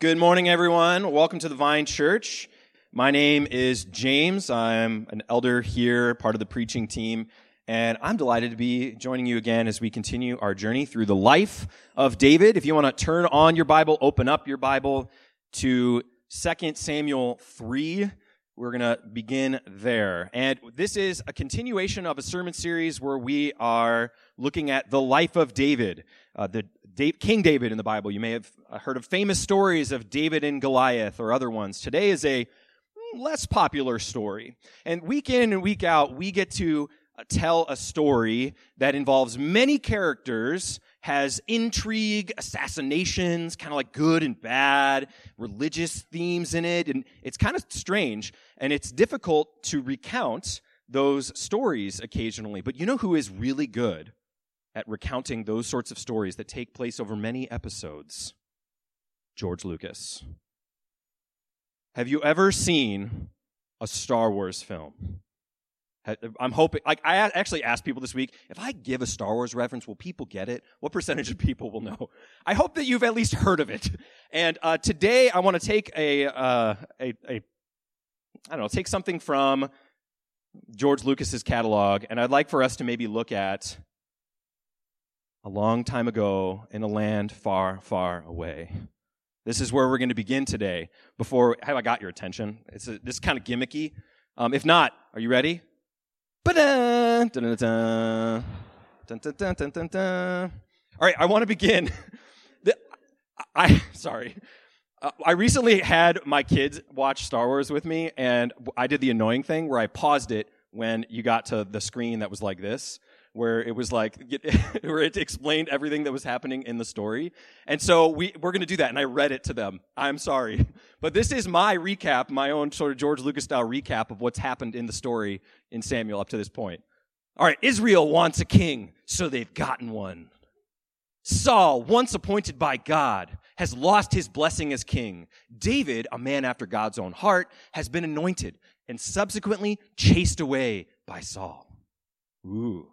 Good morning, everyone. Welcome to the Vine Church. My name is James. I'm an elder here, part of the preaching team, and I'm delighted to be joining you again as we continue our journey through the life of David. If you want to turn on your Bible, open up your Bible to 2 Samuel 3. We're going to begin there. And this is a continuation of a sermon series where we are looking at the life of David, uh, the King David in the Bible. You may have uh, heard of famous stories of David and Goliath or other ones. Today is a less popular story. And week in and week out, we get to uh, tell a story that involves many characters, has intrigue, assassinations, kind of like good and bad, religious themes in it. And it's kind of strange. And it's difficult to recount those stories occasionally. But you know who is really good? at recounting those sorts of stories that take place over many episodes George Lucas. Have you ever seen a Star Wars film? I'm hoping, like, I actually asked people this week, if I give a Star Wars reference, will people get it? What percentage of people will know? I hope that you've at least heard of it. And uh, today I want to take a, uh, a, a, I don't know, take something from George Lucas's catalog, and I'd like for us to maybe look at a long time ago in a land far, far away. This is where we're going to begin today. Before, have I got your attention? It's a, this kind of gimmicky. Um, if not, are you ready? All right, I want to begin. I sorry. Uh, I recently had my kids watch Star Wars with me, and I did the annoying thing where I paused it when you got to the screen that was like this where it was like where it explained everything that was happening in the story. And so we we're going to do that and I read it to them. I'm sorry. But this is my recap, my own sort of George Lucas style recap of what's happened in the story in Samuel up to this point. All right, Israel wants a king, so they've gotten one. Saul, once appointed by God, has lost his blessing as king. David, a man after God's own heart, has been anointed and subsequently chased away by Saul. Ooh.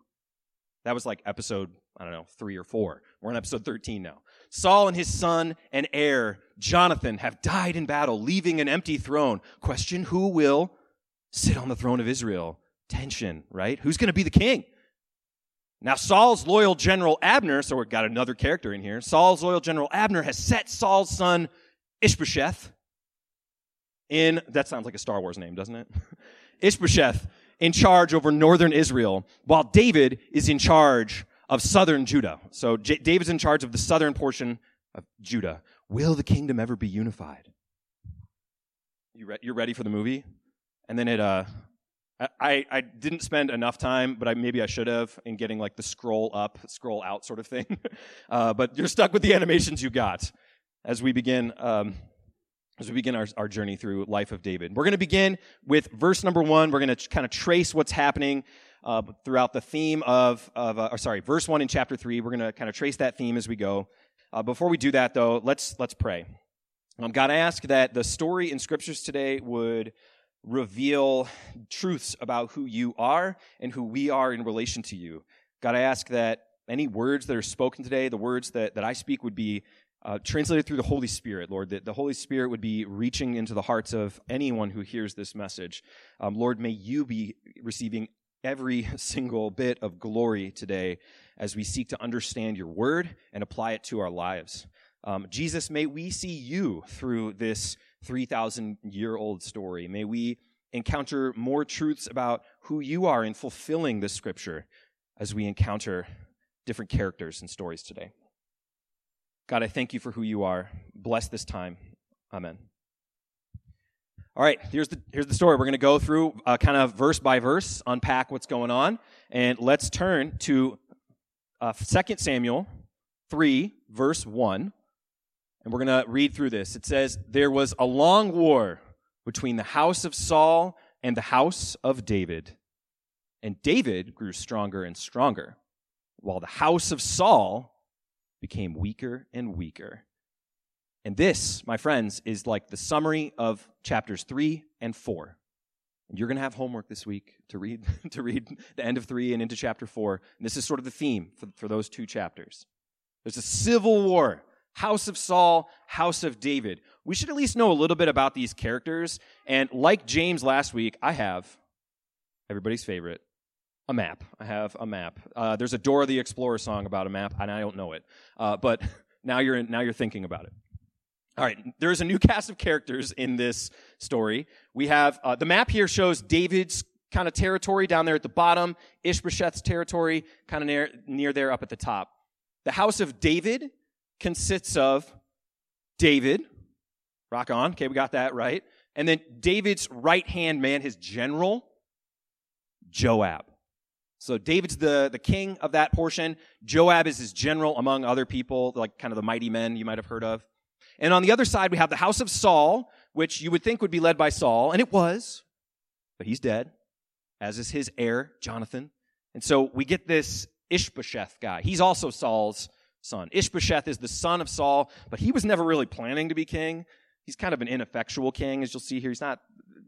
That was like episode, I don't know, three or four. We're on episode 13 now. Saul and his son and heir, Jonathan, have died in battle, leaving an empty throne. Question who will sit on the throne of Israel? Tension, right? Who's going to be the king? Now, Saul's loyal general Abner, so we've got another character in here. Saul's loyal general Abner has set Saul's son Ishbosheth in, that sounds like a Star Wars name, doesn't it? Ishbosheth in charge over northern Israel, while David is in charge of southern Judah. So J- David's in charge of the southern portion of Judah. Will the kingdom ever be unified? You re- you're ready for the movie? And then it, uh, I, I didn't spend enough time, but I, maybe I should have in getting like the scroll up, scroll out sort of thing. uh, but you're stuck with the animations you got as we begin um, as we begin our, our journey through life of david. We're going to begin with verse number one. We're going to kind of trace what's happening uh, throughout the theme of, of uh, or sorry verse one in chapter three. We're going to kind of trace that theme as we go. Uh, before we do that though let's let's pray. Um, god i ask that the story in scriptures today would reveal truths about who you are and who we are in relation to you. God i ask that any words that are spoken today the words that, that i speak would be uh, translated through the Holy Spirit, Lord, that the Holy Spirit would be reaching into the hearts of anyone who hears this message. Um, Lord, may you be receiving every single bit of glory today as we seek to understand your word and apply it to our lives. Um, Jesus, may we see you through this 3,000 year old story. May we encounter more truths about who you are in fulfilling this scripture as we encounter different characters and stories today. God, I thank you for who you are. Bless this time. Amen. All right, here's the here's the story. We're going to go through uh, kind of verse by verse, unpack what's going on, and let's turn to uh, 2 Samuel 3, verse 1, and we're going to read through this. It says, There was a long war between the house of Saul and the house of David. And David grew stronger and stronger, while the house of Saul became weaker and weaker. And this, my friends, is like the summary of chapters 3 and 4. And you're going to have homework this week to read to read the end of 3 and into chapter 4. And this is sort of the theme for, for those two chapters. There's a civil war. House of Saul, House of David. We should at least know a little bit about these characters. And like James last week, I have everybody's favorite a map. I have a map. Uh, there's a Dora the Explorer song about a map, and I don't know it. Uh, but now you're in, now you're thinking about it. All right, there's a new cast of characters in this story. We have uh, the map here shows David's kind of territory down there at the bottom, Ishbosheth's territory kind of near, near there up at the top. The house of David consists of David, rock on, okay, we got that right. And then David's right hand man, his general, Joab. So David's the, the king of that portion. Joab is his general among other people, like kind of the mighty men you might have heard of. And on the other side, we have the house of Saul, which you would think would be led by Saul, and it was, but he's dead, as is his heir, Jonathan. And so we get this Ishbosheth guy. He's also Saul's son. Ishbosheth is the son of Saul, but he was never really planning to be king. He's kind of an ineffectual king, as you'll see here. He's not,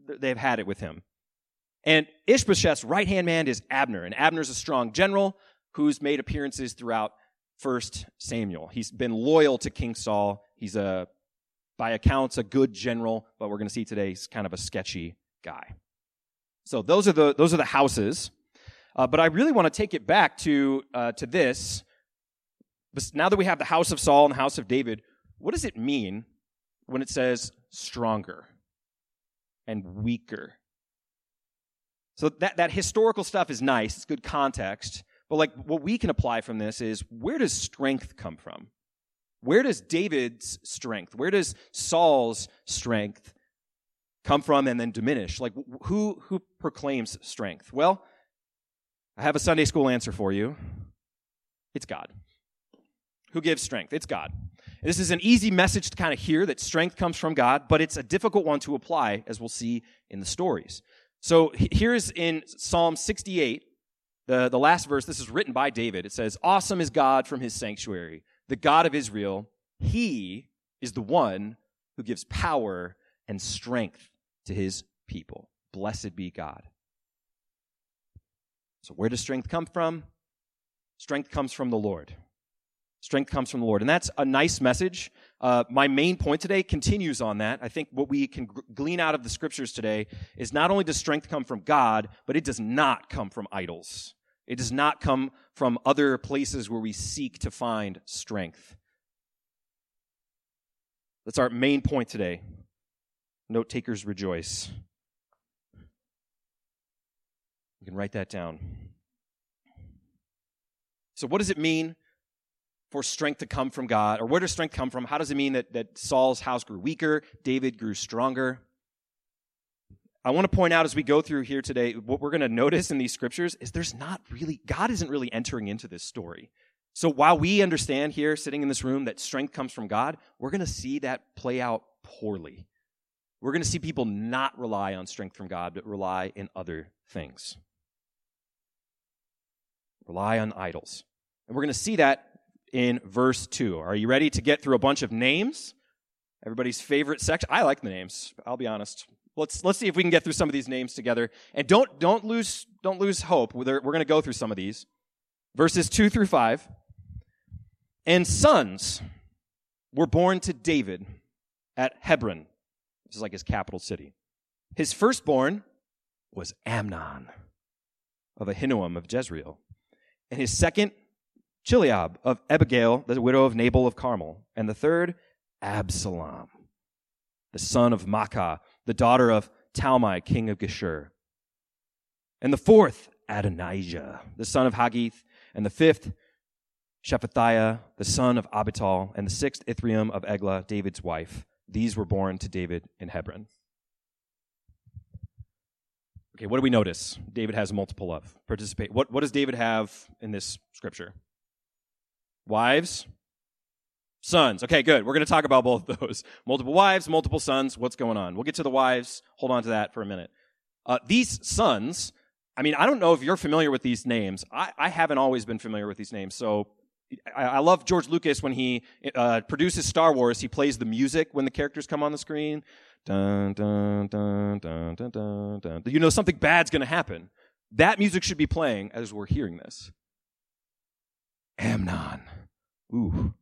they've had it with him. And Ishbosheth's right hand man is Abner, and Abner's a strong general who's made appearances throughout First Samuel. He's been loyal to King Saul. He's a, by accounts, a good general, but we're going to see today he's kind of a sketchy guy. So those are the those are the houses. Uh, but I really want to take it back to uh, to this. Now that we have the house of Saul and the house of David, what does it mean when it says stronger and weaker? So that, that historical stuff is nice, it's good context. But like what we can apply from this is where does strength come from? Where does David's strength, where does Saul's strength come from and then diminish? Like who who proclaims strength? Well, I have a Sunday school answer for you. It's God. Who gives strength? It's God. This is an easy message to kind of hear that strength comes from God, but it's a difficult one to apply, as we'll see in the stories. So here's in Psalm 68, the, the last verse. This is written by David. It says, Awesome is God from his sanctuary, the God of Israel. He is the one who gives power and strength to his people. Blessed be God. So, where does strength come from? Strength comes from the Lord. Strength comes from the Lord. And that's a nice message. Uh, my main point today continues on that. I think what we can glean out of the scriptures today is not only does strength come from God, but it does not come from idols. It does not come from other places where we seek to find strength. That's our main point today. Note takers rejoice. You can write that down. So, what does it mean for strength to come from God? Or where does strength come from? How does it mean that, that Saul's house grew weaker, David grew stronger? I want to point out as we go through here today, what we're going to notice in these scriptures is there's not really, God isn't really entering into this story. So while we understand here, sitting in this room, that strength comes from God, we're going to see that play out poorly. We're going to see people not rely on strength from God, but rely in other things. Rely on idols. And we're going to see that in verse 2. Are you ready to get through a bunch of names? Everybody's favorite section. I like the names, I'll be honest. Let's, let's see if we can get through some of these names together. And don't, don't, lose, don't lose hope. We're, we're going to go through some of these. Verses 2 through 5. And sons were born to David at Hebron. This is like his capital city. His firstborn was Amnon of Ahinoam of Jezreel. And his second Chileab of Abigail, the widow of Nabal of Carmel. And the third, Absalom, the son of Maacah, the daughter of Talmai, king of Geshur. And the fourth, Adonijah, the son of Haggith. And the fifth, Shephatiah, the son of Abital. And the sixth, Ithream of Eglah, David's wife. These were born to David in Hebron. Okay, what do we notice? David has multiple of. Participate. What, what does David have in this scripture? Wives, sons. Okay, good. We're going to talk about both those. Multiple wives, multiple sons. What's going on? We'll get to the wives. Hold on to that for a minute. Uh, these sons, I mean, I don't know if you're familiar with these names. I, I haven't always been familiar with these names. So I, I love George Lucas when he uh, produces Star Wars. He plays the music when the characters come on the screen. Dun, dun, dun, dun, dun, dun, dun. You know something bad's going to happen. That music should be playing as we're hearing this. Amnon. Ooh.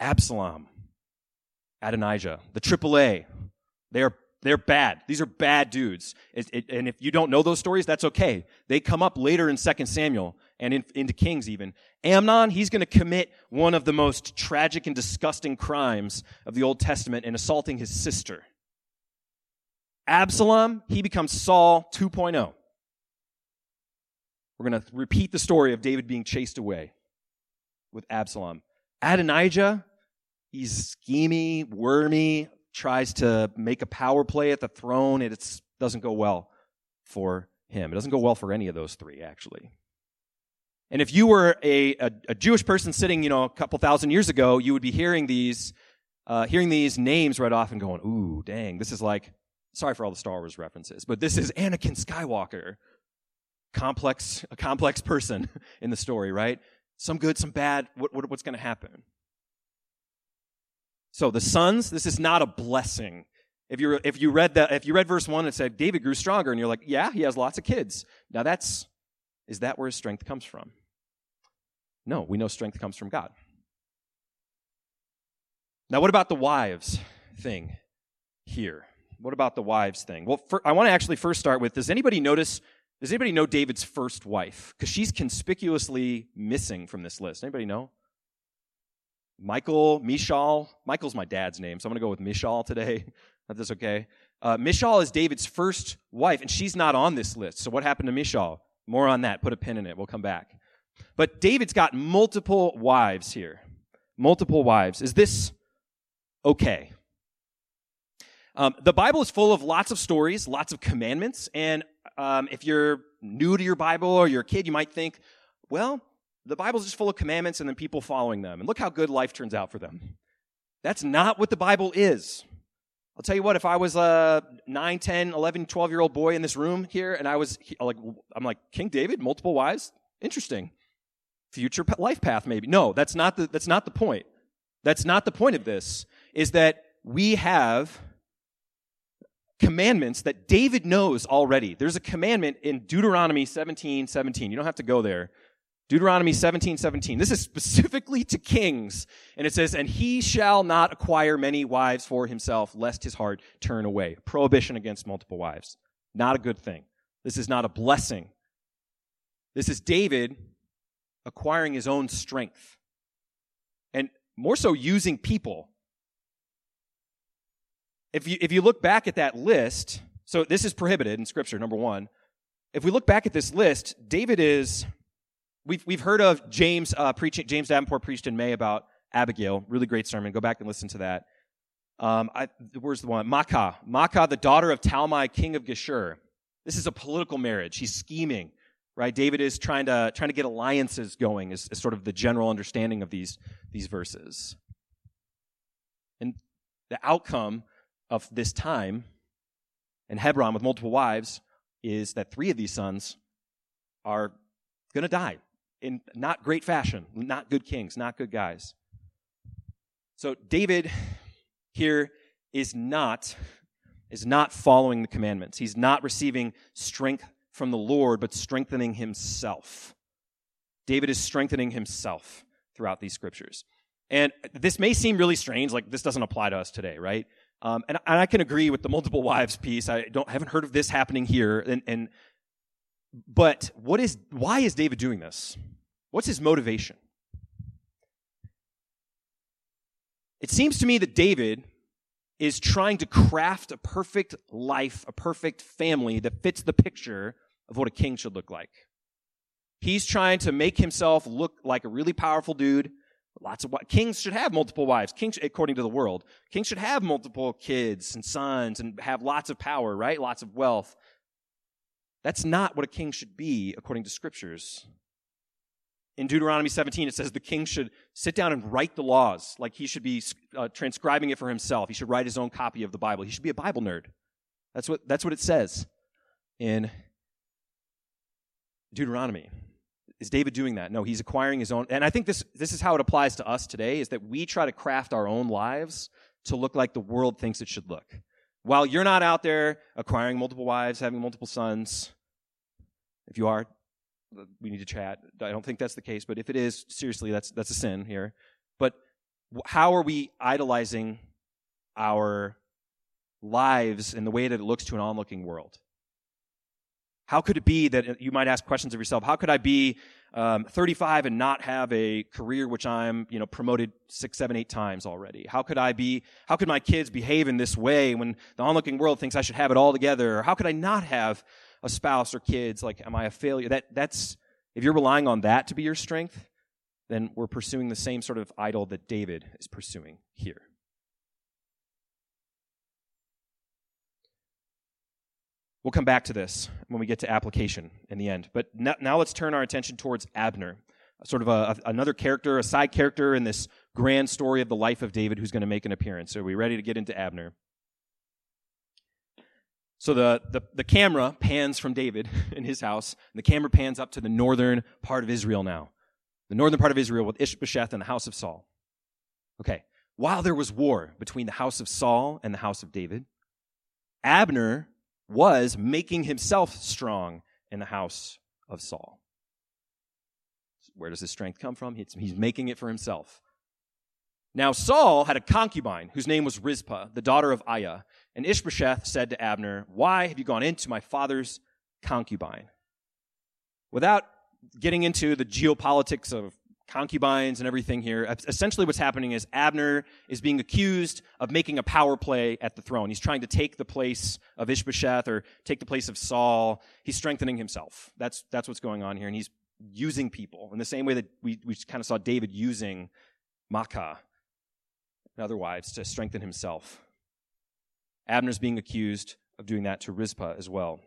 Absalom, Adonijah, the AAA. They are they're bad. These are bad dudes. It, it, and if you don't know those stories, that's okay. They come up later in 2 Samuel and in, into Kings even. Amnon, he's going to commit one of the most tragic and disgusting crimes of the Old Testament in assaulting his sister. Absalom, he becomes Saul 2.0. We're going to repeat the story of David being chased away with Absalom. Adonijah, he's schemy, wormy, tries to make a power play at the throne. and It doesn't go well for him. It doesn't go well for any of those three, actually. And if you were a, a, a Jewish person sitting, you know, a couple thousand years ago, you would be hearing these, uh, hearing these names right off and going, ooh, dang, this is like, sorry for all the Star Wars references, but this is Anakin Skywalker. Complex, a complex person in the story, right? Some good, some bad. What, what, what's going to happen? So the sons, this is not a blessing. If you if you read that if you read verse 1 it said David grew stronger and you're like, yeah, he has lots of kids. Now that's is that where his strength comes from? No, we know strength comes from God. Now what about the wives thing here? What about the wives thing? Well, for, I want to actually first start with does anybody notice does anybody know David's first wife? Cuz she's conspicuously missing from this list. Anybody know? Michael, Michal. Michael's my dad's name, so I'm going to go with Michal today. If that's okay. Uh, Michal is David's first wife, and she's not on this list. So what happened to Michal? More on that. Put a pin in it. We'll come back. But David's got multiple wives here. Multiple wives. Is this okay? Um, the Bible is full of lots of stories, lots of commandments, and um, if you're new to your Bible or you're a kid, you might think, well, the Bible's just full of commandments and then people following them. And look how good life turns out for them. That's not what the Bible is. I'll tell you what, if I was a 9, 10, 11, 12 year old boy in this room here and I was like, I'm like, King David, multiple wives? Interesting. Future life path, maybe. No, that's not the, that's not the point. That's not the point of this, is that we have commandments that David knows already. There's a commandment in Deuteronomy 17, 17. You don't have to go there. Deuteronomy 17, 17. This is specifically to kings. And it says, And he shall not acquire many wives for himself, lest his heart turn away. Prohibition against multiple wives. Not a good thing. This is not a blessing. This is David acquiring his own strength. And more so using people. If you, if you look back at that list, so this is prohibited in Scripture, number one. If we look back at this list, David is We've, we've heard of James uh, preaching, James Davenport preached in May about Abigail. Really great sermon. Go back and listen to that. Um, I, where's the one? Maacah. Maacah, the daughter of Talmai, king of Geshur. This is a political marriage. He's scheming, right? David is trying to, trying to get alliances going, is, is sort of the general understanding of these, these verses. And the outcome of this time in Hebron with multiple wives is that three of these sons are going to die in not great fashion, not good kings, not good guys. So David here is not is not following the commandments. He's not receiving strength from the Lord, but strengthening himself. David is strengthening himself throughout these scriptures. And this may seem really strange, like this doesn't apply to us today, right? Um, and, and, I can agree with the multiple wives piece. I don't haven't heard of this happening here, and, and but what is why is David doing this? What's his motivation? It seems to me that David is trying to craft a perfect life, a perfect family that fits the picture of what a king should look like. He's trying to make himself look like a really powerful dude. Lots of kings should have multiple wives. Kings, according to the world, kings should have multiple kids and sons and have lots of power, right? Lots of wealth. That's not what a king should be according to scriptures. In Deuteronomy 17, it says the king should sit down and write the laws, like he should be uh, transcribing it for himself. He should write his own copy of the Bible. He should be a Bible nerd. That's what, that's what it says in Deuteronomy. Is David doing that? No, he's acquiring his own. And I think this, this is how it applies to us today, is that we try to craft our own lives to look like the world thinks it should look. While you're not out there acquiring multiple wives, having multiple sons, if you are, we need to chat. I don't think that's the case, but if it is, seriously, that's, that's a sin here. But how are we idolizing our lives in the way that it looks to an onlooking world? How could it be that you might ask questions of yourself? How could I be um, 35 and not have a career which I'm, you know, promoted six, seven, eight times already? How could I be? How could my kids behave in this way when the onlooking world thinks I should have it all together? Or how could I not have a spouse or kids? Like, am I a failure? That that's if you're relying on that to be your strength, then we're pursuing the same sort of idol that David is pursuing here. We'll come back to this when we get to application in the end. But now, now let's turn our attention towards Abner, sort of a, a, another character, a side character in this grand story of the life of David who's going to make an appearance. Are we ready to get into Abner? So the, the, the camera pans from David in his house, and the camera pans up to the northern part of Israel now. The northern part of Israel with Ishbosheth and the house of Saul. Okay, while there was war between the house of Saul and the house of David, Abner was making himself strong in the house of Saul. Where does his strength come from? He's making it for himself. Now, Saul had a concubine whose name was Rizpah, the daughter of Aiah. And Ishbosheth said to Abner, Why have you gone into my father's concubine? Without getting into the geopolitics of concubines and everything here. Essentially, what's happening is Abner is being accused of making a power play at the throne. He's trying to take the place of Ishbosheth or take the place of Saul. He's strengthening himself. That's, that's what's going on here. And he's using people in the same way that we, we kind of saw David using Maacah and other wives to strengthen himself. Abner's being accused of doing that to Rizpah as well.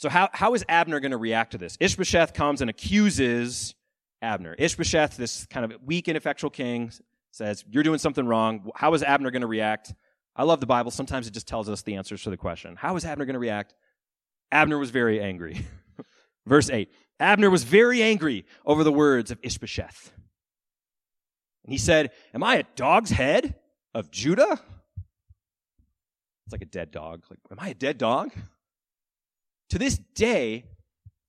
So, how, how is Abner going to react to this? Ishbosheth comes and accuses Abner. Ishbosheth, this kind of weak, ineffectual king, says, You're doing something wrong. How is Abner going to react? I love the Bible. Sometimes it just tells us the answers to the question. How is Abner going to react? Abner was very angry. Verse 8 Abner was very angry over the words of Ishbosheth. And he said, Am I a dog's head of Judah? It's like a dead dog. Like, am I a dead dog? To this day,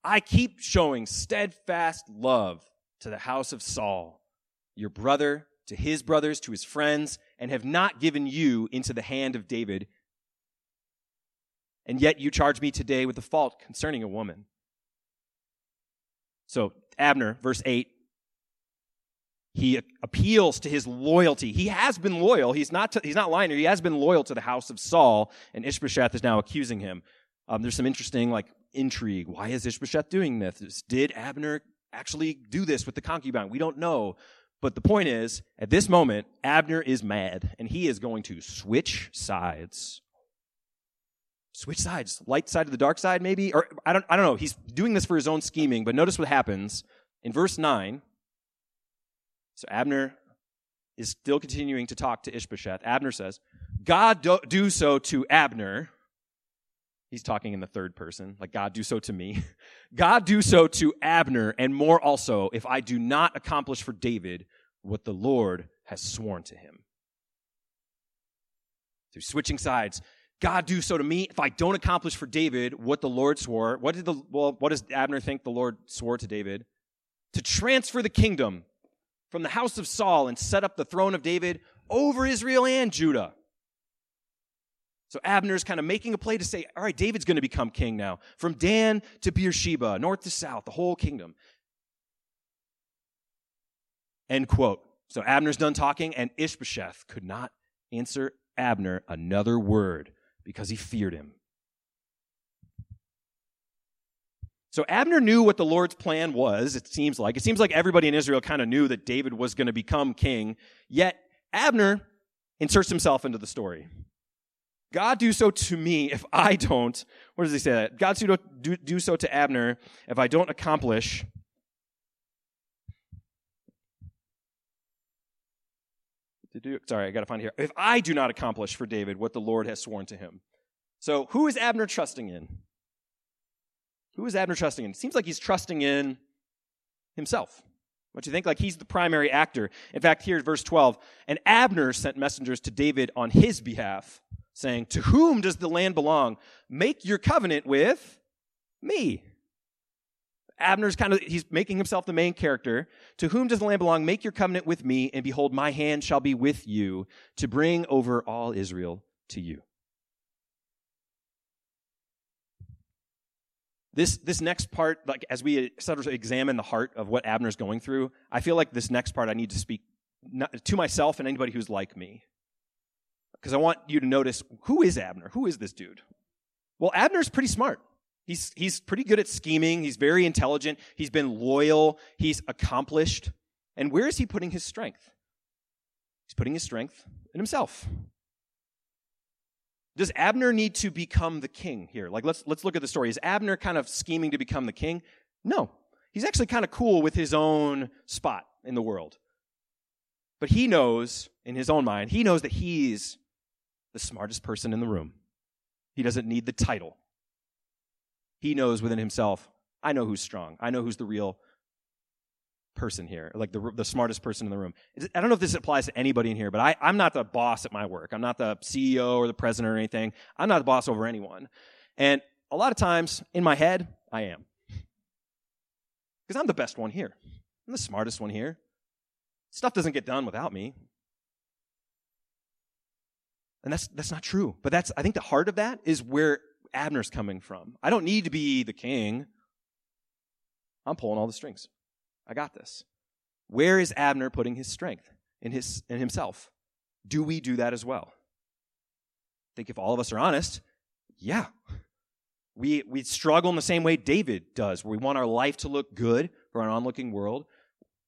I keep showing steadfast love to the house of Saul, your brother, to his brothers, to his friends, and have not given you into the hand of David. And yet you charge me today with a fault concerning a woman. So, Abner, verse 8, he appeals to his loyalty. He has been loyal. He's not, he's not lying here. He has been loyal to the house of Saul, and Ishbosheth is now accusing him. Um, there's some interesting like intrigue. Why is Ishbosheth doing this? Did Abner actually do this with the concubine? We don't know. But the point is, at this moment, Abner is mad and he is going to switch sides. Switch sides. Light side to the dark side, maybe? Or I don't, I don't know. He's doing this for his own scheming, but notice what happens in verse 9. So Abner is still continuing to talk to Ishbosheth. Abner says, God do, do so to Abner He's talking in the third person, like, God, do so to me. God, do so to Abner, and more also, if I do not accomplish for David what the Lord has sworn to him. So, switching sides. God, do so to me if I don't accomplish for David what the Lord swore. What did the, well, what does Abner think the Lord swore to David? To transfer the kingdom from the house of Saul and set up the throne of David over Israel and Judah. So Abner's kind of making a play to say, all right, David's going to become king now. From Dan to Beersheba, north to south, the whole kingdom. End quote. So Abner's done talking, and Ishbosheth could not answer Abner another word because he feared him. So Abner knew what the Lord's plan was, it seems like. It seems like everybody in Israel kind of knew that David was going to become king, yet Abner inserts himself into the story. God do so to me if I don't, what does he say that? God do, do, do so to Abner if I don't accomplish to do, sorry, I gotta find it here. If I do not accomplish for David what the Lord has sworn to him. So who is Abner trusting in? Who is Abner trusting in? It seems like he's trusting in himself. What do you think? Like he's the primary actor. In fact, here's verse 12. And Abner sent messengers to David on his behalf saying, To whom does the land belong? Make your covenant with me. Abner's kind of, he's making himself the main character. To whom does the land belong? Make your covenant with me, and behold, my hand shall be with you to bring over all Israel to you. This, this next part, like as we sort of examine the heart of what Abner's going through, I feel like this next part I need to speak not, to myself and anybody who's like me. Because I want you to notice who is Abner? Who is this dude? Well, Abner's pretty smart. He's, he's pretty good at scheming. He's very intelligent. He's been loyal. He's accomplished. And where is he putting his strength? He's putting his strength in himself. Does Abner need to become the king here? Like, let's, let's look at the story. Is Abner kind of scheming to become the king? No. He's actually kind of cool with his own spot in the world. But he knows, in his own mind, he knows that he's the smartest person in the room. He doesn't need the title. He knows within himself, I know who's strong. I know who's the real person here, like the, the smartest person in the room. I don't know if this applies to anybody in here, but I, I'm not the boss at my work. I'm not the CEO or the president or anything. I'm not the boss over anyone. And a lot of times in my head, I am. Because I'm the best one here. I'm the smartest one here. Stuff doesn't get done without me. And that's, that's not true. But that's, I think the heart of that is where Abner's coming from. I don't need to be the king. I'm pulling all the strings. I got this. Where is Abner putting his strength in his in himself? Do we do that as well? I think if all of us are honest, yeah. We we struggle in the same way David does, where we want our life to look good for an onlooking world.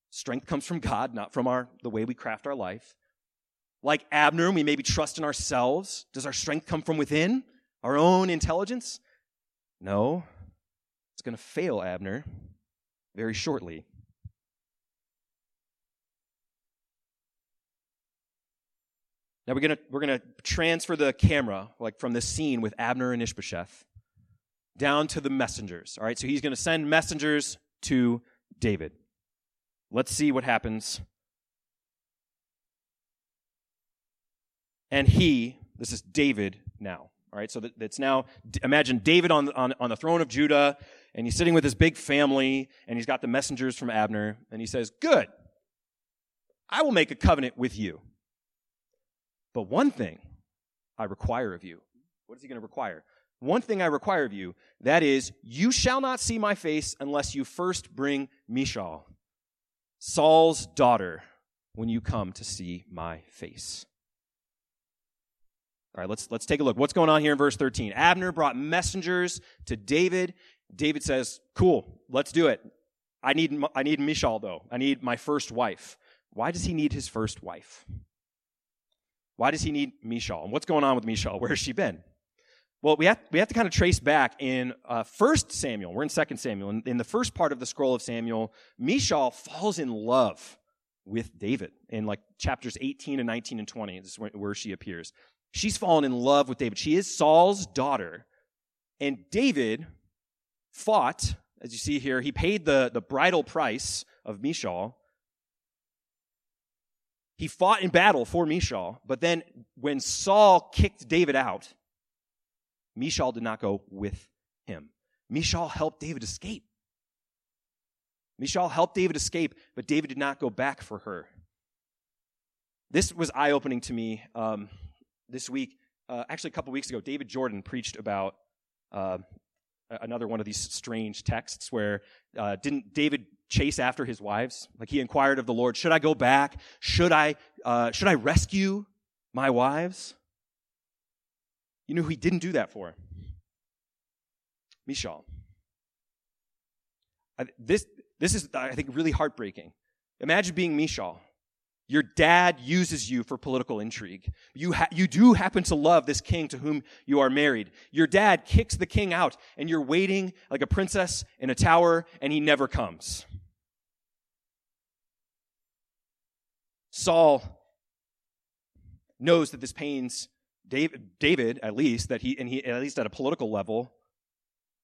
Strength comes from God, not from our the way we craft our life. Like Abner, we maybe trust in ourselves. Does our strength come from within? Our own intelligence? No. It's going to fail Abner very shortly. Now we're gonna we're gonna transfer the camera like from the scene with Abner and Ishbosheth down to the messengers. All right, so he's gonna send messengers to David. Let's see what happens and he, this is David now. All right, so that, it's now, imagine David on, on, on the throne of Judah, and he's sitting with his big family, and he's got the messengers from Abner, and he says, Good, I will make a covenant with you. But one thing I require of you. What is he going to require? One thing I require of you, that is, you shall not see my face unless you first bring Michal, Saul's daughter, when you come to see my face. All right, let's, let's take a look. What's going on here in verse 13? Abner brought messengers to David. David says, Cool, let's do it. I need, I need Michal, though. I need my first wife. Why does he need his first wife? Why does he need Michal? And what's going on with Michal? Where has she been? Well, we have, we have to kind of trace back in uh, 1 Samuel. We're in 2 Samuel. In, in the first part of the scroll of Samuel, Michal falls in love with David in like chapters 18 and 19 and 20. This is where, where she appears. She's fallen in love with David. She is Saul's daughter. And David fought, as you see here, he paid the, the bridal price of Michal. He fought in battle for Michal, but then when Saul kicked David out, Michal did not go with him. Michal helped David escape. Michal helped David escape, but David did not go back for her. This was eye opening to me. Um, this week, uh, actually, a couple weeks ago, David Jordan preached about uh, another one of these strange texts where uh, didn't David chase after his wives? Like he inquired of the Lord, "Should I go back? Should I uh, should I rescue my wives?" You know who he didn't do that for? Michal. This this is I think really heartbreaking. Imagine being Michal. Your dad uses you for political intrigue. You, ha- you do happen to love this king to whom you are married. Your dad kicks the king out, and you're waiting like a princess in a tower, and he never comes. Saul knows that this pains David, David at least, that he, and he, at least at a political level,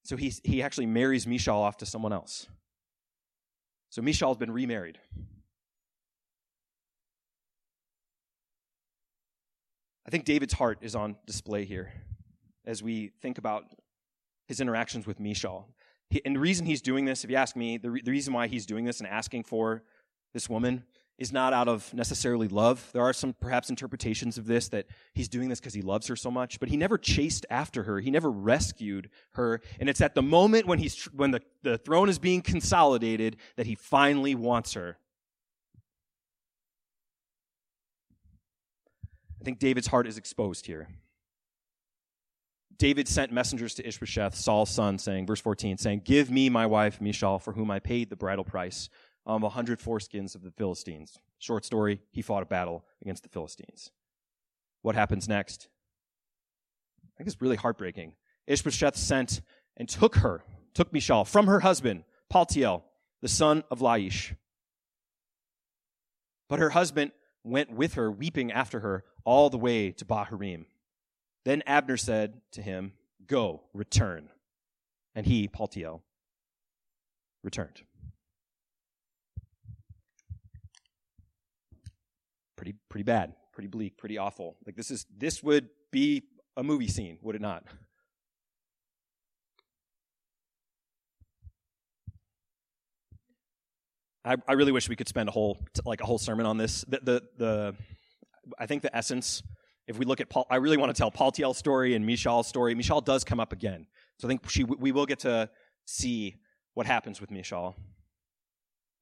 so he, he actually marries Michal off to someone else. So Michal's been remarried. I think David's heart is on display here as we think about his interactions with Michal. He, and the reason he's doing this, if you ask me, the, re- the reason why he's doing this and asking for this woman is not out of necessarily love. There are some perhaps interpretations of this that he's doing this because he loves her so much, but he never chased after her. He never rescued her. And it's at the moment when he's when the, the throne is being consolidated that he finally wants her. I think David's heart is exposed here. David sent messengers to Ishbosheth, Saul's son, saying, verse 14, saying, Give me my wife, Michal, for whom I paid the bridal price of a hundred foreskins of the Philistines. Short story, he fought a battle against the Philistines. What happens next? I think it's really heartbreaking. Ishbosheth sent and took her, took Michal from her husband, Paltiel, the son of Laish. But her husband went with her, weeping after her, all the way to Bahurim. Then Abner said to him, Go, return. And he, Paltiel, returned. Pretty, pretty bad, pretty bleak, pretty awful. Like this is this would be a movie scene, would it not? I, I really wish we could spend a whole like a whole sermon on this. The the, the I think the essence if we look at Paul, I really want to tell Paltiel's story and Michal's story. Michal does come up again. So I think she, we will get to see what happens with Michal.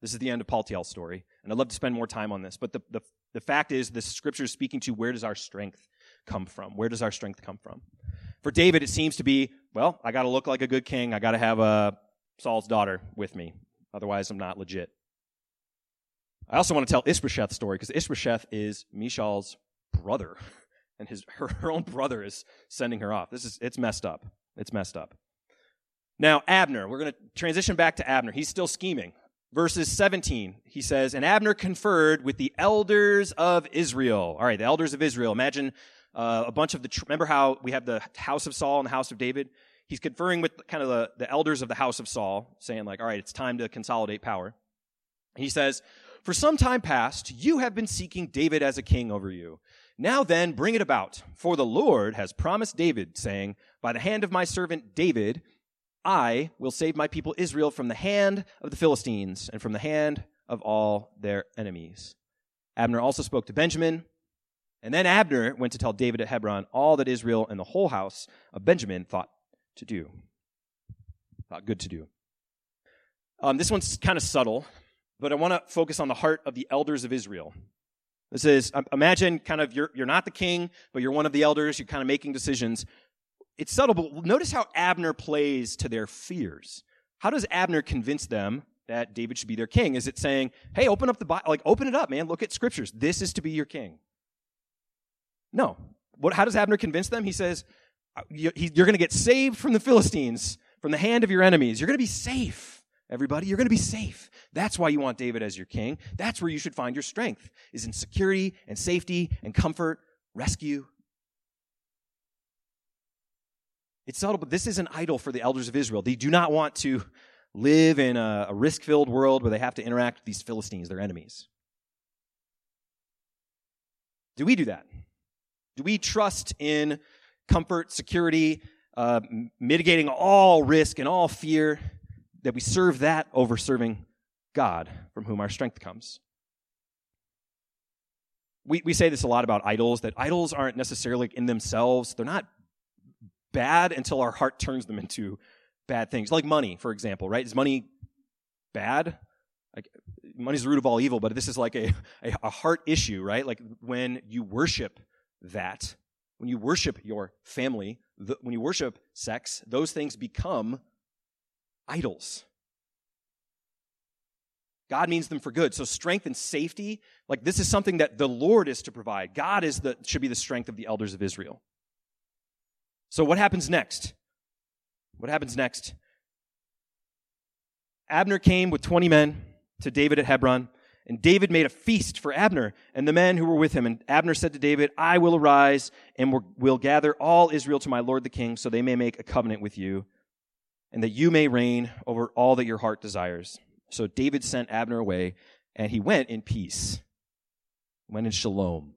This is the end of Paltiel's story. And I'd love to spend more time on this. But the, the, the fact is, the scripture is speaking to where does our strength come from? Where does our strength come from? For David, it seems to be, well, I got to look like a good king. I got to have uh, Saul's daughter with me. Otherwise, I'm not legit. I also want to tell Ishbosheth's story because Ishbosheth is Michal's brother. and his her, her own brother is sending her off. This is it's messed up. It's messed up. Now, Abner, we're going to transition back to Abner. He's still scheming. Verses 17, he says, And Abner conferred with the elders of Israel. All right, the elders of Israel. Imagine uh, a bunch of the, remember how we have the house of Saul and the house of David? He's conferring with kind of the, the elders of the house of Saul, saying, like, all right, it's time to consolidate power. He says, For some time past, you have been seeking David as a king over you. Now then, bring it about. For the Lord has promised David, saying, By the hand of my servant David, I will save my people Israel from the hand of the Philistines and from the hand of all their enemies. Abner also spoke to Benjamin. And then Abner went to tell David at Hebron all that Israel and the whole house of Benjamin thought to do. Thought good to do. Um, this one's kind of subtle, but I want to focus on the heart of the elders of Israel. This is, imagine kind of you're, you're not the king, but you're one of the elders, you're kind of making decisions. It's subtle, but notice how Abner plays to their fears. How does Abner convince them that David should be their king? Is it saying, hey, open up the Bible, like open it up, man, look at scriptures. This is to be your king. No. What, how does Abner convince them? He says, uh, you're going to get saved from the Philistines, from the hand of your enemies. You're going to be safe everybody. You're going to be safe. That's why you want David as your king. That's where you should find your strength, is in security and safety and comfort, rescue. It's subtle, but this is an idol for the elders of Israel. They do not want to live in a, a risk filled world where they have to interact with these Philistines, their enemies. Do we do that? Do we trust in comfort, security, uh, mitigating all risk and all fear? That we serve that over serving God, from whom our strength comes. We, we say this a lot about idols, that idols aren't necessarily in themselves, they're not bad until our heart turns them into bad things. Like money, for example, right? Is money bad? Like money's the root of all evil, but this is like a, a, a heart issue, right? Like when you worship that, when you worship your family, the, when you worship sex, those things become idols. God means them for good. So strength and safety, like this is something that the Lord is to provide. God is the should be the strength of the elders of Israel. So what happens next? What happens next? Abner came with 20 men to David at Hebron, and David made a feast for Abner and the men who were with him. And Abner said to David, I will arise and will gather all Israel to my lord the king, so they may make a covenant with you and that you may reign over all that your heart desires. So David sent Abner away, and he went in peace, went in shalom.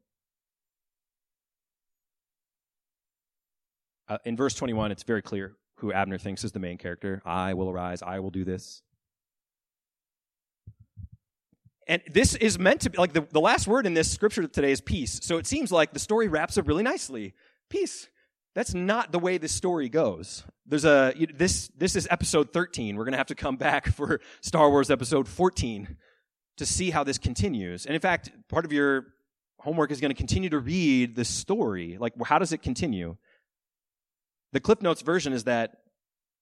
Uh, in verse 21, it's very clear who Abner thinks is the main character. I will arise, I will do this. And this is meant to be like the, the last word in this scripture today is peace. So it seems like the story wraps up really nicely. Peace. That's not the way this story goes. There's a this this is episode 13. We're going to have to come back for Star Wars episode 14 to see how this continues. And in fact, part of your homework is going to continue to read the story. Like how does it continue? The Cliff Notes version is that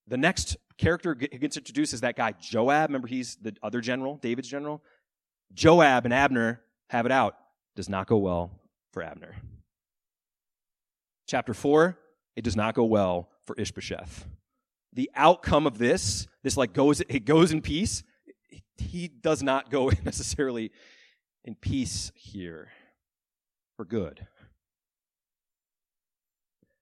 the next character who gets introduced is that guy Joab. Remember he's the other general, David's general. Joab and Abner have it out. Does not go well for Abner. Chapter 4, it does not go well for Ishbosheth. The outcome of this, this like goes, it goes in peace. He does not go necessarily in peace here for good.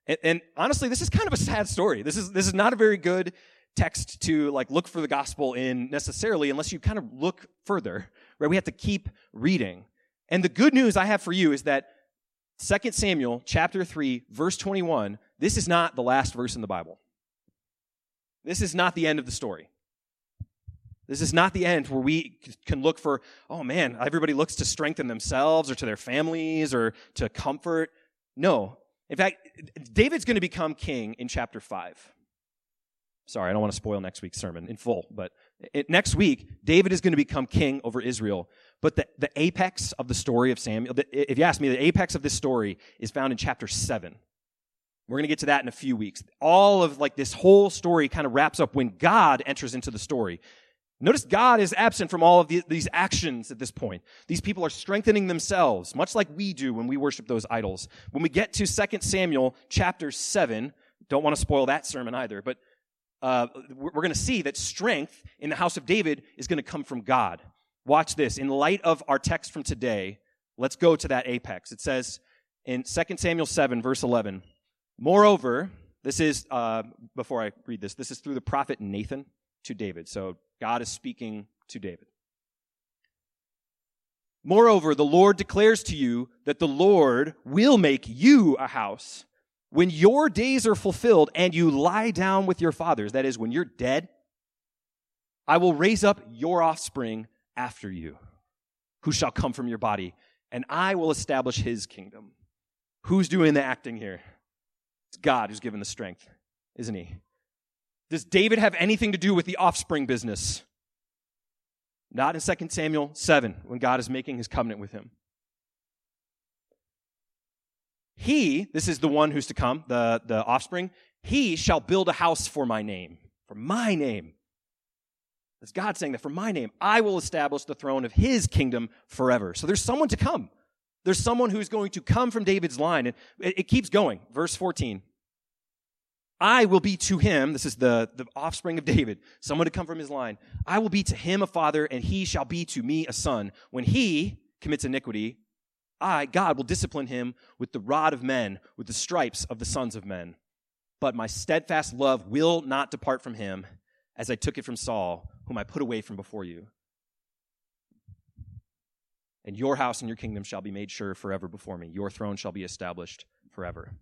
And, and, honestly, this is kind of a sad story. This is this is not a very good text to like look for the gospel in necessarily, unless you kind of look further. Right? We have to keep reading. And the good news I have for you is that 2 Samuel chapter 3, verse 21, this is not the last verse in the Bible. This is not the end of the story. This is not the end where we can look for, oh man, everybody looks to strengthen themselves or to their families or to comfort. No. In fact, David's going to become king in chapter 5. Sorry, I don't want to spoil next week's sermon in full, but it, next week, David is going to become king over Israel. But the, the apex of the story of Samuel, if you ask me, the apex of this story is found in chapter 7. We're going to get to that in a few weeks. All of like this whole story kind of wraps up when God enters into the story. Notice God is absent from all of the, these actions at this point. These people are strengthening themselves, much like we do when we worship those idols. When we get to 2 Samuel chapter 7, don't want to spoil that sermon either, but uh, we're going to see that strength in the house of David is going to come from God. Watch this. In light of our text from today, let's go to that apex. It says in 2 Samuel 7, verse 11, Moreover, this is, uh, before I read this, this is through the prophet Nathan to David. So God is speaking to David. Moreover, the Lord declares to you that the Lord will make you a house when your days are fulfilled and you lie down with your fathers, that is, when you're dead, I will raise up your offspring after you, who shall come from your body, and I will establish his kingdom. Who's doing the acting here? It's God who's given the strength, isn't he? Does David have anything to do with the offspring business? Not in 2 Samuel 7, when God is making his covenant with him. He, this is the one who's to come, the, the offspring, he shall build a house for my name, for my name. That's God saying that for my name, I will establish the throne of his kingdom forever. So there's someone to come. There's someone who's going to come from David's line. And it, keeps going. Verse 14. I will be to him, this is the, the offspring of David, someone to come from his line. I will be to him a father, and he shall be to me a son. When he commits iniquity, I, God, will discipline him with the rod of men, with the stripes of the sons of men. But my steadfast love will not depart from him, as I took it from Saul, whom I put away from before you. And your house and your kingdom shall be made sure forever before me. Your throne shall be established forever.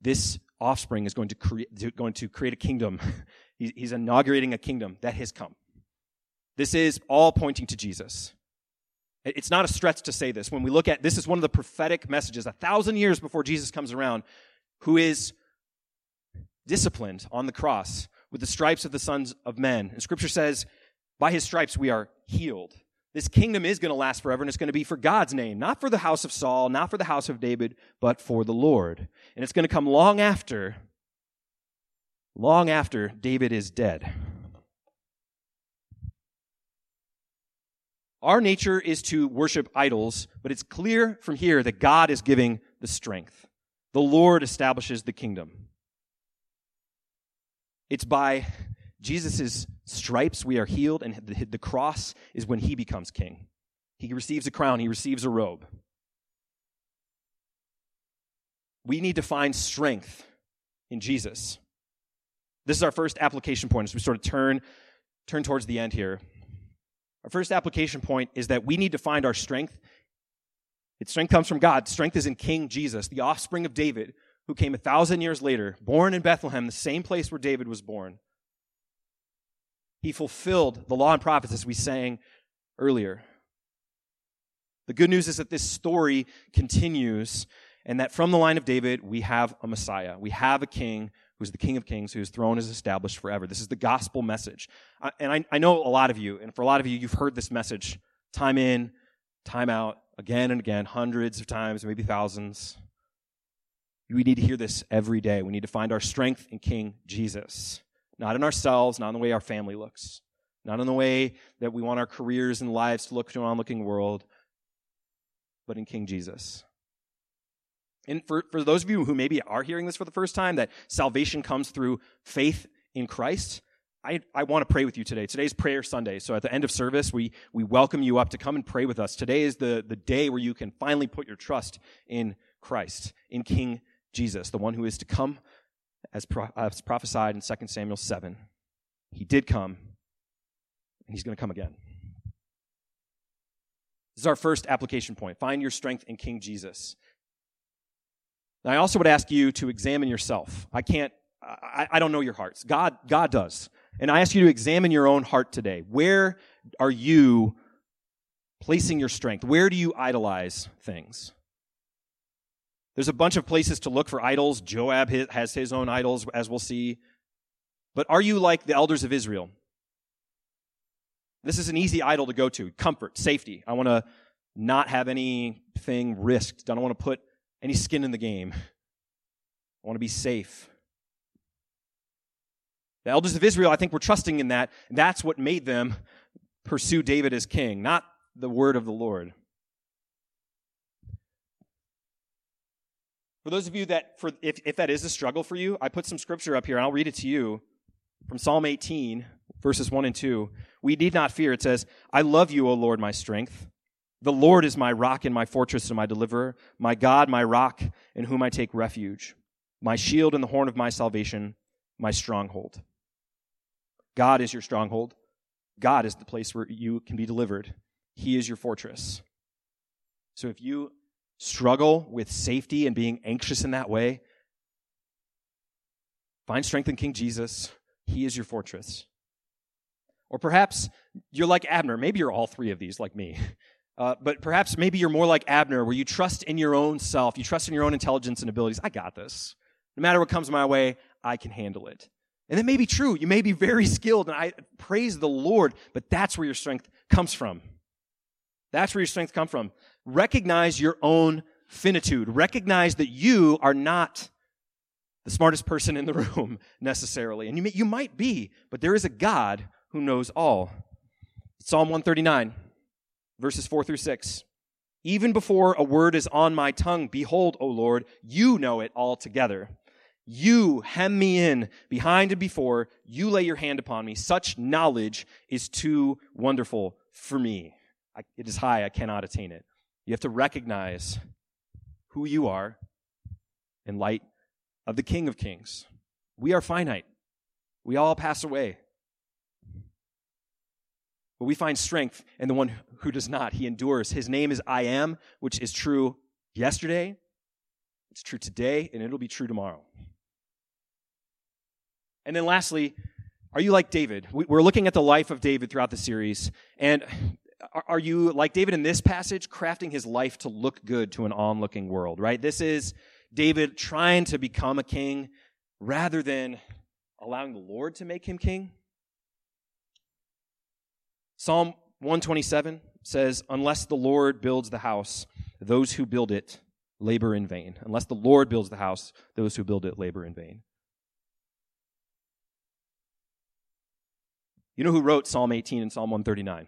This offspring is going to create, going to create a kingdom. He's inaugurating a kingdom that has come. This is all pointing to Jesus. It's not a stretch to say this. When we look at this is one of the prophetic messages a thousand years before Jesus comes around, who is disciplined on the cross with the stripes of the sons of men. And scripture says, by his stripes we are healed. This kingdom is going to last forever and it's going to be for God's name, not for the house of Saul, not for the house of David, but for the Lord. And it's going to come long after, long after David is dead. Our nature is to worship idols, but it's clear from here that God is giving the strength. The Lord establishes the kingdom. It's by Jesus' stripes we are healed, and the, the cross is when he becomes king. He receives a crown, he receives a robe. We need to find strength in Jesus. This is our first application point as we sort of turn, turn towards the end here. Our first application point is that we need to find our strength. Its strength comes from God. Strength is in King Jesus, the offspring of David, who came a thousand years later, born in Bethlehem, the same place where David was born. He fulfilled the law and prophets as we sang earlier. The good news is that this story continues and that from the line of David, we have a Messiah. We have a king who's the King of Kings, whose throne is established forever. This is the gospel message. Uh, and I, I know a lot of you, and for a lot of you, you've heard this message time in, time out, again and again, hundreds of times, maybe thousands. We need to hear this every day. We need to find our strength in King Jesus, not in ourselves, not in the way our family looks, not in the way that we want our careers and lives to look to an onlooking world, but in King Jesus. And for, for those of you who maybe are hearing this for the first time, that salvation comes through faith in Christ, I, I want to pray with you today. Today's prayer Sunday. So at the end of service, we, we welcome you up to come and pray with us. Today is the, the day where you can finally put your trust in Christ, in King Jesus, the one who is to come as, pro, as prophesied in 2 Samuel 7. He did come, and he's going to come again. This is our first application point. Find your strength in King Jesus. I also would ask you to examine yourself. I can't, I, I don't know your hearts. God, God does. And I ask you to examine your own heart today. Where are you placing your strength? Where do you idolize things? There's a bunch of places to look for idols. Joab has his own idols, as we'll see. But are you like the elders of Israel? This is an easy idol to go to comfort, safety. I want to not have anything risked. I don't want to put any skin in the game. I want to be safe. The elders of Israel, I think, were trusting in that. That's what made them pursue David as king, not the word of the Lord. For those of you that, for, if, if that is a struggle for you, I put some scripture up here, and I'll read it to you from Psalm 18, verses 1 and 2. We need not fear. It says, I love you, O Lord, my strength. The Lord is my rock and my fortress and my deliverer, my God, my rock, in whom I take refuge, my shield and the horn of my salvation, my stronghold. God is your stronghold. God is the place where you can be delivered. He is your fortress. So if you struggle with safety and being anxious in that way, find strength in King Jesus. He is your fortress. Or perhaps you're like Abner. Maybe you're all three of these, like me. Uh, but perhaps maybe you're more like Abner, where you trust in your own self, you trust in your own intelligence and abilities. I got this. No matter what comes my way, I can handle it. And that may be true. You may be very skilled, and I praise the Lord, but that's where your strength comes from. That's where your strength comes from. Recognize your own finitude. Recognize that you are not the smartest person in the room necessarily. And you, may, you might be, but there is a God who knows all. Psalm 139 verses 4 through 6. Even before a word is on my tongue, behold, O Lord, you know it altogether. You hem me in behind and before, you lay your hand upon me. Such knowledge is too wonderful for me. I, it is high, I cannot attain it. You have to recognize who you are in light of the King of Kings. We are finite. We all pass away. But we find strength in the one who does not. He endures. His name is I am, which is true yesterday, it's true today, and it'll be true tomorrow. And then lastly, are you like David? We're looking at the life of David throughout the series. And are you like David in this passage, crafting his life to look good to an onlooking world, right? This is David trying to become a king rather than allowing the Lord to make him king. Psalm 127 says, Unless the Lord builds the house, those who build it labor in vain. Unless the Lord builds the house, those who build it labor in vain. You know who wrote Psalm 18 and Psalm 139?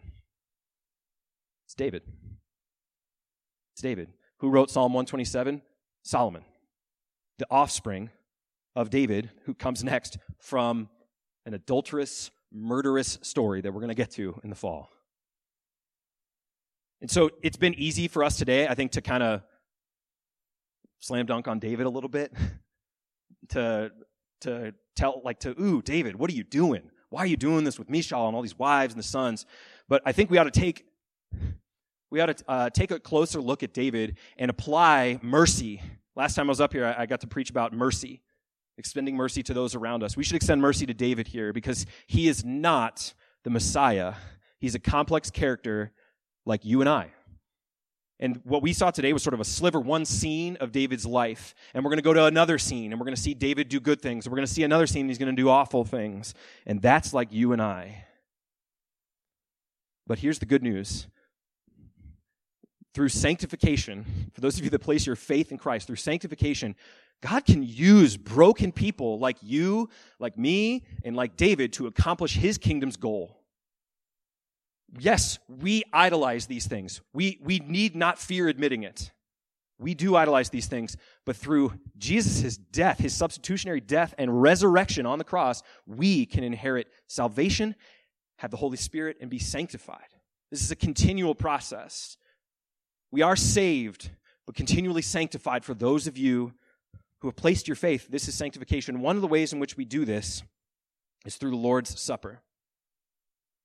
It's David. It's David. Who wrote Psalm 127? Solomon, the offspring of David, who comes next from an adulterous, murderous story that we're going to get to in the fall. And so it's been easy for us today, I think, to kind of slam dunk on David a little bit, to to tell like to ooh David, what are you doing? Why are you doing this with Michal and all these wives and the sons? But I think we ought to take we ought to uh, take a closer look at David and apply mercy Last time I was up here, I got to preach about mercy, extending mercy to those around us. We should extend mercy to David here because he is not the Messiah. He's a complex character like you and I. And what we saw today was sort of a sliver, one scene of David's life. And we're going to go to another scene and we're going to see David do good things. We're going to see another scene, he's going to do awful things. And that's like you and I. But here's the good news through sanctification, for those of you that place your faith in Christ, through sanctification, God can use broken people like you, like me, and like David to accomplish his kingdom's goal. Yes, we idolize these things. We, we need not fear admitting it. We do idolize these things, but through Jesus' death, his substitutionary death and resurrection on the cross, we can inherit salvation, have the Holy Spirit, and be sanctified. This is a continual process. We are saved, but continually sanctified for those of you who have placed your faith. This is sanctification. One of the ways in which we do this is through the Lord's Supper.